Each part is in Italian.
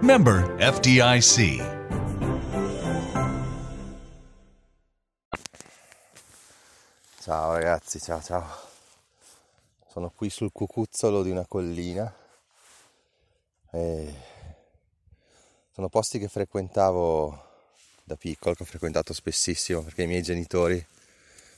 Member FDIC. Ciao ragazzi, ciao ciao. Sono qui sul cucuzzolo di una collina. E sono posti che frequentavo da piccolo, che ho frequentato spessissimo perché i miei genitori,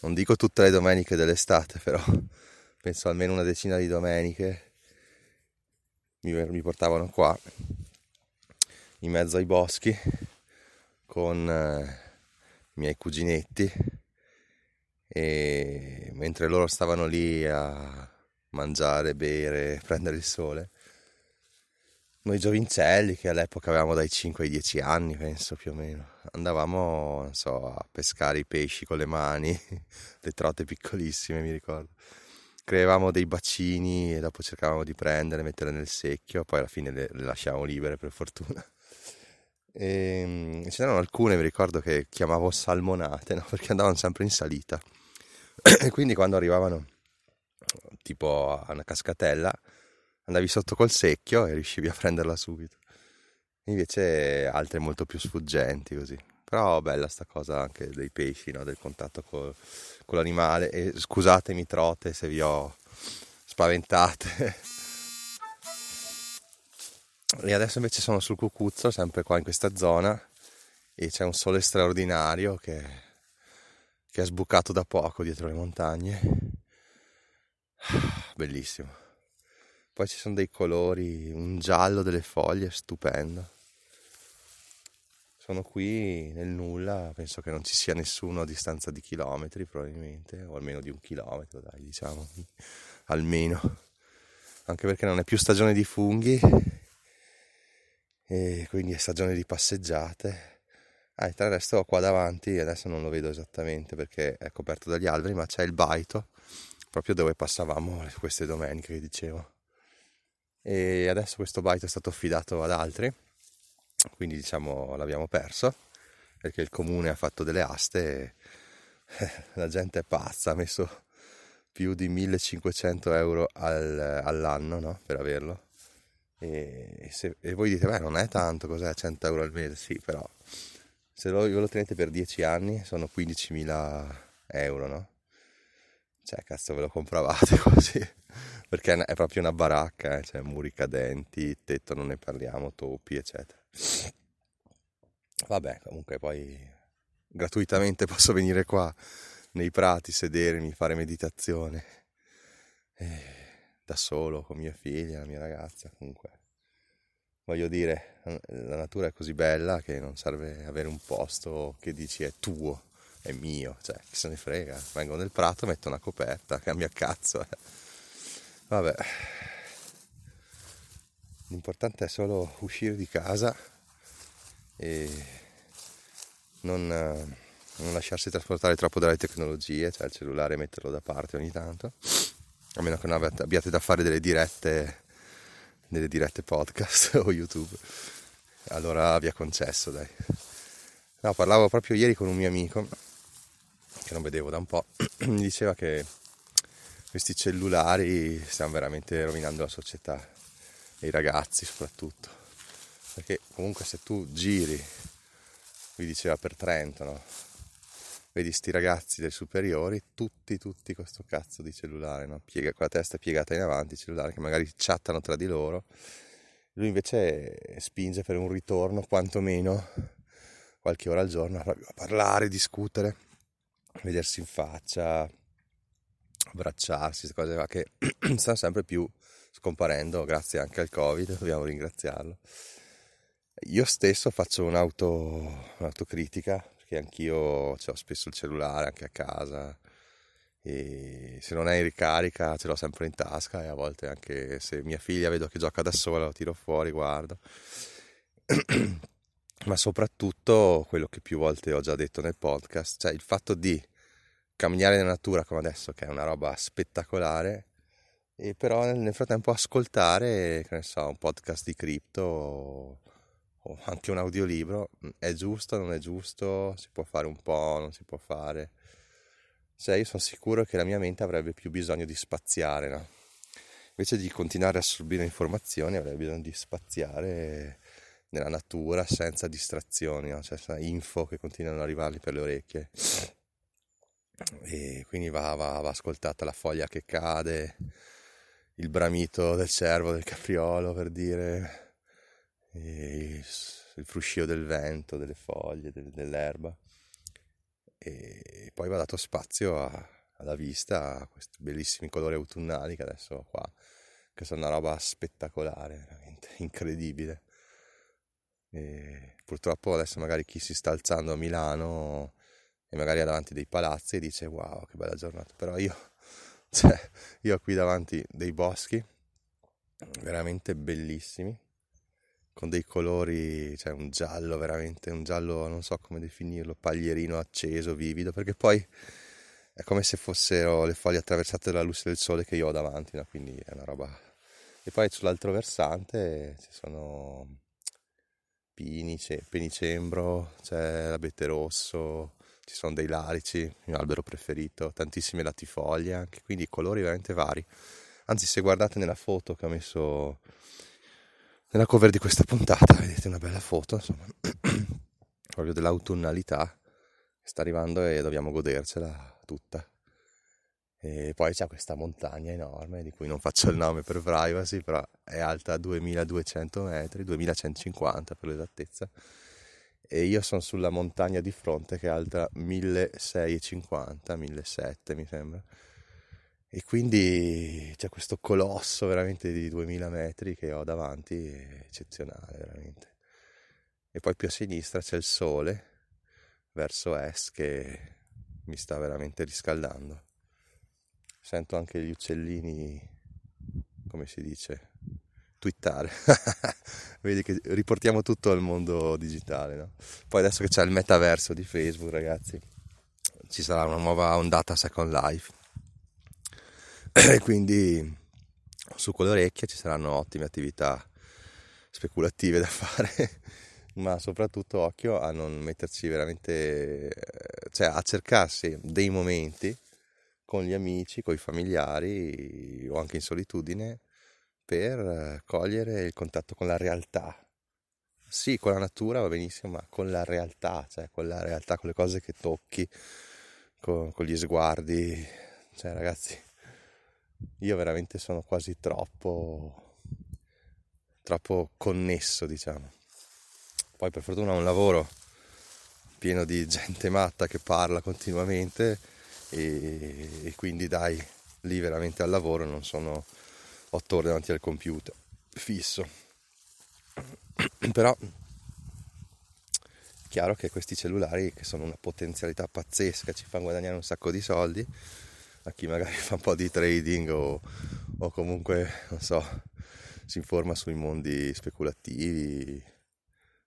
non dico tutte le domeniche dell'estate, però penso almeno una decina di domeniche, mi, portavano qua in mezzo ai boschi con eh, i miei cuginetti e mentre loro stavano lì a mangiare, bere, prendere il sole, noi giovincelli che all'epoca avevamo dai 5 ai 10 anni, penso più o meno, andavamo, so, a pescare i pesci con le mani, le trote piccolissime, mi ricordo. Creavamo dei bacini e dopo cercavamo di prendere, mettere nel secchio, poi alla fine le lasciavamo libere per fortuna. E ce n'erano alcune, mi ricordo che chiamavo salmonate, no? perché andavano sempre in salita. e quindi quando arrivavano tipo a una cascatella, andavi sotto col secchio e riuscivi a prenderla subito. Invece altre molto più sfuggenti così. Però bella sta cosa anche dei pesci, no? del contatto col, con l'animale. E scusatemi trote se vi ho spaventate. e adesso invece sono sul Cucuzzo, sempre qua in questa zona, e c'è un sole straordinario che, che è sbucato da poco dietro le montagne. Bellissimo. Poi ci sono dei colori, un giallo delle foglie stupendo. Sono qui nel nulla, penso che non ci sia nessuno a distanza di chilometri probabilmente, o almeno di un chilometro, dai, diciamo, almeno. Anche perché non è più stagione di funghi, e quindi è stagione di passeggiate. Ah, e tra il resto qua davanti, adesso non lo vedo esattamente perché è coperto dagli alberi, ma c'è il baito, proprio dove passavamo queste domeniche che dicevo e adesso questo byte è stato affidato ad altri, quindi diciamo l'abbiamo perso perché il comune ha fatto delle aste e la gente è pazza, ha messo più di 1500 euro al, all'anno no? per averlo. E, se, e, voi dite, beh, non è tanto, cos'è 100 euro al mese? Sì, però se lo, lo tenete per 10 anni sono 15.000 euro, no? Cioè, cazzo, ve lo compravate così perché è proprio una baracca, eh? cioè muri cadenti, tetto non ne parliamo, topi, eccetera. Vabbè, comunque poi gratuitamente posso venire qua nei prati, sedermi, fare meditazione eh, da solo con mia figlia, la mia ragazza, comunque. Voglio dire, la natura è così bella che non serve avere un posto che dici è tuo, è mio, cioè chi se ne frega. Vengo nel prato, metto una coperta, cambia cazzo. Eh Vabbè, l'importante è solo uscire di casa e non, non lasciarsi trasportare troppo dalle tecnologie, cioè il cellulare metterlo da parte ogni tanto, a meno che non abbiate da fare delle dirette, delle dirette podcast o YouTube. Allora vi è concesso, dai. No, parlavo proprio ieri con un mio amico che non vedevo da un po', mi diceva che questi cellulari stiamo veramente rovinando la società e i ragazzi soprattutto perché comunque se tu giri vi diceva per Trento no? Vedi sti ragazzi dei superiori tutti tutti con questo cazzo di cellulare no? Piega, con la testa piegata in avanti cellulare che magari chattano tra di loro lui invece spinge per un ritorno quantomeno qualche ora al giorno a parlare, discutere vedersi in faccia abbracciarsi, queste cose che stanno sempre più scomparendo grazie anche al Covid, dobbiamo ringraziarlo. Io stesso faccio un'auto, un'autocritica perché anch'io ho spesso il cellulare anche a casa e se non è in ricarica ce l'ho sempre in tasca e a volte anche se mia figlia vedo che gioca da sola lo tiro fuori, guardo. ma soprattutto quello che più volte ho già detto nel podcast, cioè il fatto di camminare nella natura come adesso, che è una roba spettacolare, e però nel frattempo ascoltare, che ne so, un podcast di cripto o, anche un audiolibro, è giusto, non è giusto, si può fare un po', non si può fare. Cioè io sono sicuro che la mia mente avrebbe più bisogno di spaziare, no? Invece di continuare a assorbire informazioni avrebbe bisogno di spaziare nella natura senza distrazioni, no? cioè senza info che continuano ad arrivargli per le orecchie. E quindi va, va, va ascoltata la foglia che cade, il bramito del cervo, del capriolo per dire, il fruscio del vento, delle foglie, del, dell'erba. E poi va dato spazio a, alla vista a questi bellissimi colori autunnali che adesso qua, che sono una roba spettacolare, veramente incredibile. E purtroppo adesso magari chi si sta alzando a Milano e magari è davanti dei palazzi dice wow che bella giornata, però io, cioè, io ho qui davanti dei boschi veramente bellissimi con dei colori, cioè un giallo veramente, un giallo non so come definirlo, paglierino acceso, vivido, perché poi è come se fossero le foglie attraversate dalla luce del sole che io ho davanti, no? quindi è una roba... E poi sull'altro versante ci sono pini, penicembro, c'è l'abete rosso, ci sono dei larici, il mio albero preferito, tantissime latifoglie anche, quindi colori veramente vari. Anzi, se guardate nella foto che ho messo nella cover di questa puntata, vedete una bella foto, insomma, proprio dell'autunnalità che sta arrivando e dobbiamo godercela tutta. E poi c'è questa montagna enorme di cui non faccio il nome per privacy, però è alta 2200 metri, 2150 per l'esattezza. E io sono sulla montagna di fronte che è alta 1650, 1700 mi sembra. E quindi c'è questo colosso veramente di 2000 metri che ho davanti, eccezionale veramente. E poi più a sinistra c'è il sole verso est che mi sta veramente riscaldando sento anche gli uccellini, come si dice, twittare. Vedi che riportiamo tutto al mondo digitale, no? Poi adesso che c'è il metaverso di Facebook, ragazzi, ci sarà una nuova ondata Second Life. Quindi su quelle orecchie ci saranno ottime attività speculative da fare, ma soprattutto occhio a non metterci veramente, cioè a cercarsi dei momenti con gli amici, con i familiari o anche in solitudine per cogliere il contatto con la realtà. Sì, con la natura va benissimo, ma con la realtà, cioè con la realtà, con le cose che tocchi, con, con gli sguardi. Cioè, ragazzi, io veramente sono quasi troppo, troppo connesso, diciamo. Poi per fortuna ho un lavoro pieno di gente matta che parla continuamente e, e quindi dai, lì veramente al lavoro non sono otto ore davanti al computer, fisso. Però è chiaro che questi cellulari che sono una potenzialità pazzesca, ci fanno guadagnare un sacco di soldi, a chi magari fa un po' di trading o, o comunque, non so, si informa sui mondi speculativi,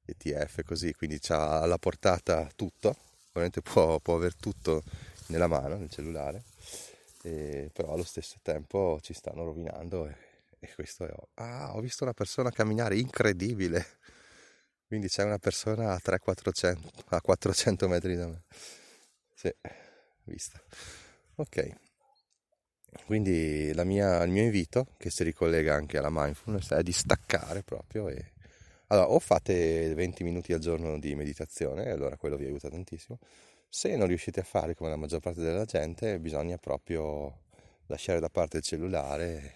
ETF così, quindi ha alla portata tutto, ovviamente può, può aver tutto nella mano, nel cellulare, e, però allo stesso tempo ci stanno rovinando e, e questo è... Ah, ho visto una persona camminare incredibile, quindi c'è una persona a 300-400, a 400 metri da me. Sì, vista. Ok. Quindi mia, il mio invito, che si ricollega anche alla mindfulness, è di staccare proprio e... Allora, o fate 20 minuti al giorno di meditazione, e allora quello vi aiuta tantissimo, se non riuscite a fare come la maggior parte della gente, bisogna proprio lasciare da parte il cellulare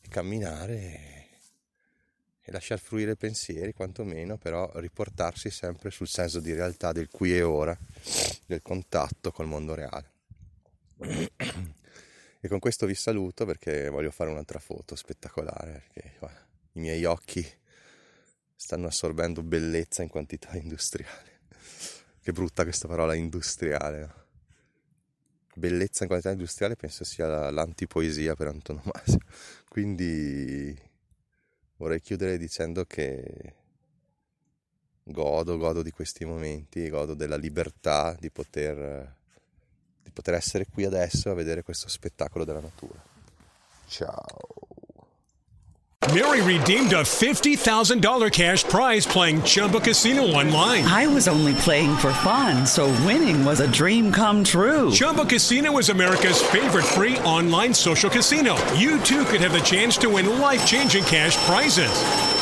e camminare e lasciar fruire i pensieri, quantomeno, però riportarsi sempre sul senso di realtà del qui e ora, del contatto col mondo reale. E con questo vi saluto perché voglio fare un'altra foto spettacolare, perché guarda, i miei occhi stanno assorbendo bellezza in quantità industriale. Che brutta questa parola industriale. Bellezza in qualità industriale penso sia l'antipoesia per antonomasia. Quindi vorrei chiudere dicendo che godo, godo di questi momenti, godo della libertà di poter, di poter essere qui adesso a vedere questo spettacolo della natura. Ciao. Mary redeemed a $50,000 cash prize playing Chumba Casino online. I was only playing for fun, so winning was a dream come true. Chumba Casino is America's favorite free online social casino. You too could have the chance to win life changing cash prizes.